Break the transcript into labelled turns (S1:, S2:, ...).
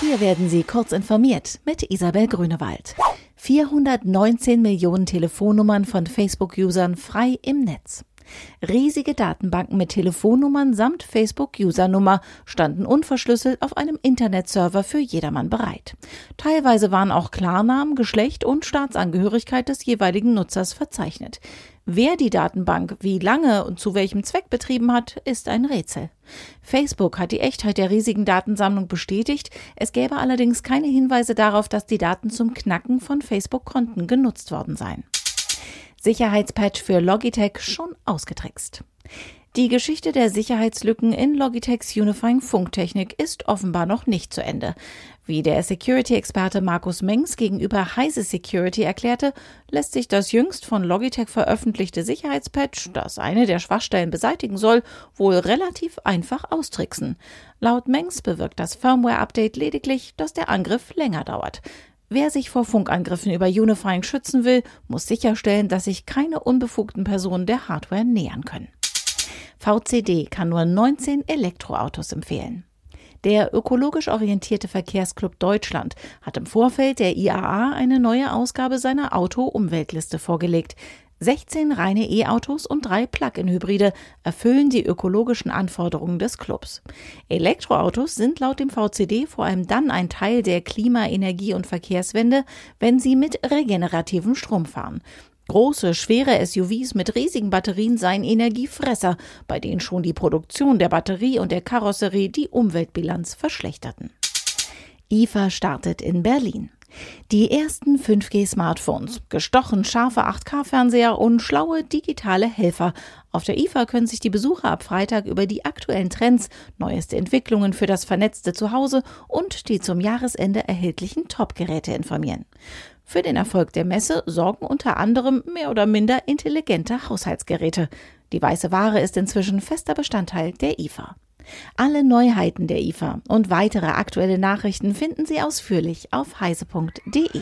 S1: Hier werden Sie kurz informiert mit Isabel Grünewald. 419 Millionen Telefonnummern von Facebook-Usern frei im Netz. Riesige Datenbanken mit Telefonnummern samt Facebook-Usernummer standen unverschlüsselt auf einem Internetserver für jedermann bereit. Teilweise waren auch Klarnamen, Geschlecht und Staatsangehörigkeit des jeweiligen Nutzers verzeichnet. Wer die Datenbank wie lange und zu welchem Zweck betrieben hat, ist ein Rätsel. Facebook hat die Echtheit der riesigen Datensammlung bestätigt, es gäbe allerdings keine Hinweise darauf, dass die Daten zum Knacken von Facebook-Konten genutzt worden seien. Sicherheitspatch für Logitech schon ausgetrickst. Die Geschichte der Sicherheitslücken in Logitechs Unifying Funktechnik ist offenbar noch nicht zu Ende. Wie der Security-Experte Markus Mengs gegenüber Heise Security erklärte, lässt sich das jüngst von Logitech veröffentlichte Sicherheitspatch, das eine der Schwachstellen beseitigen soll, wohl relativ einfach austricksen. Laut Mengs bewirkt das Firmware-Update lediglich, dass der Angriff länger dauert. Wer sich vor Funkangriffen über Unifying schützen will, muss sicherstellen, dass sich keine unbefugten Personen der Hardware nähern können. VCD kann nur 19 Elektroautos empfehlen. Der ökologisch orientierte Verkehrsclub Deutschland hat im Vorfeld der IAA eine neue Ausgabe seiner Auto-Umweltliste vorgelegt. 16 reine E-Autos und drei Plug-in-Hybride erfüllen die ökologischen Anforderungen des Clubs. Elektroautos sind laut dem VCD vor allem dann ein Teil der Klima-, Energie- und Verkehrswende, wenn sie mit regenerativem Strom fahren. Große, schwere SUVs mit riesigen Batterien seien Energiefresser, bei denen schon die Produktion der Batterie und der Karosserie die Umweltbilanz verschlechterten. IFA startet in Berlin. Die ersten 5G-Smartphones, gestochen scharfe 8K-Fernseher und schlaue digitale Helfer. Auf der IFA können sich die Besucher ab Freitag über die aktuellen Trends, neueste Entwicklungen für das vernetzte Zuhause und die zum Jahresende erhältlichen Top-Geräte informieren. Für den Erfolg der Messe sorgen unter anderem mehr oder minder intelligente Haushaltsgeräte. Die weiße Ware ist inzwischen fester Bestandteil der IFA. Alle Neuheiten der IFA und weitere aktuelle Nachrichten finden Sie ausführlich auf heise.de.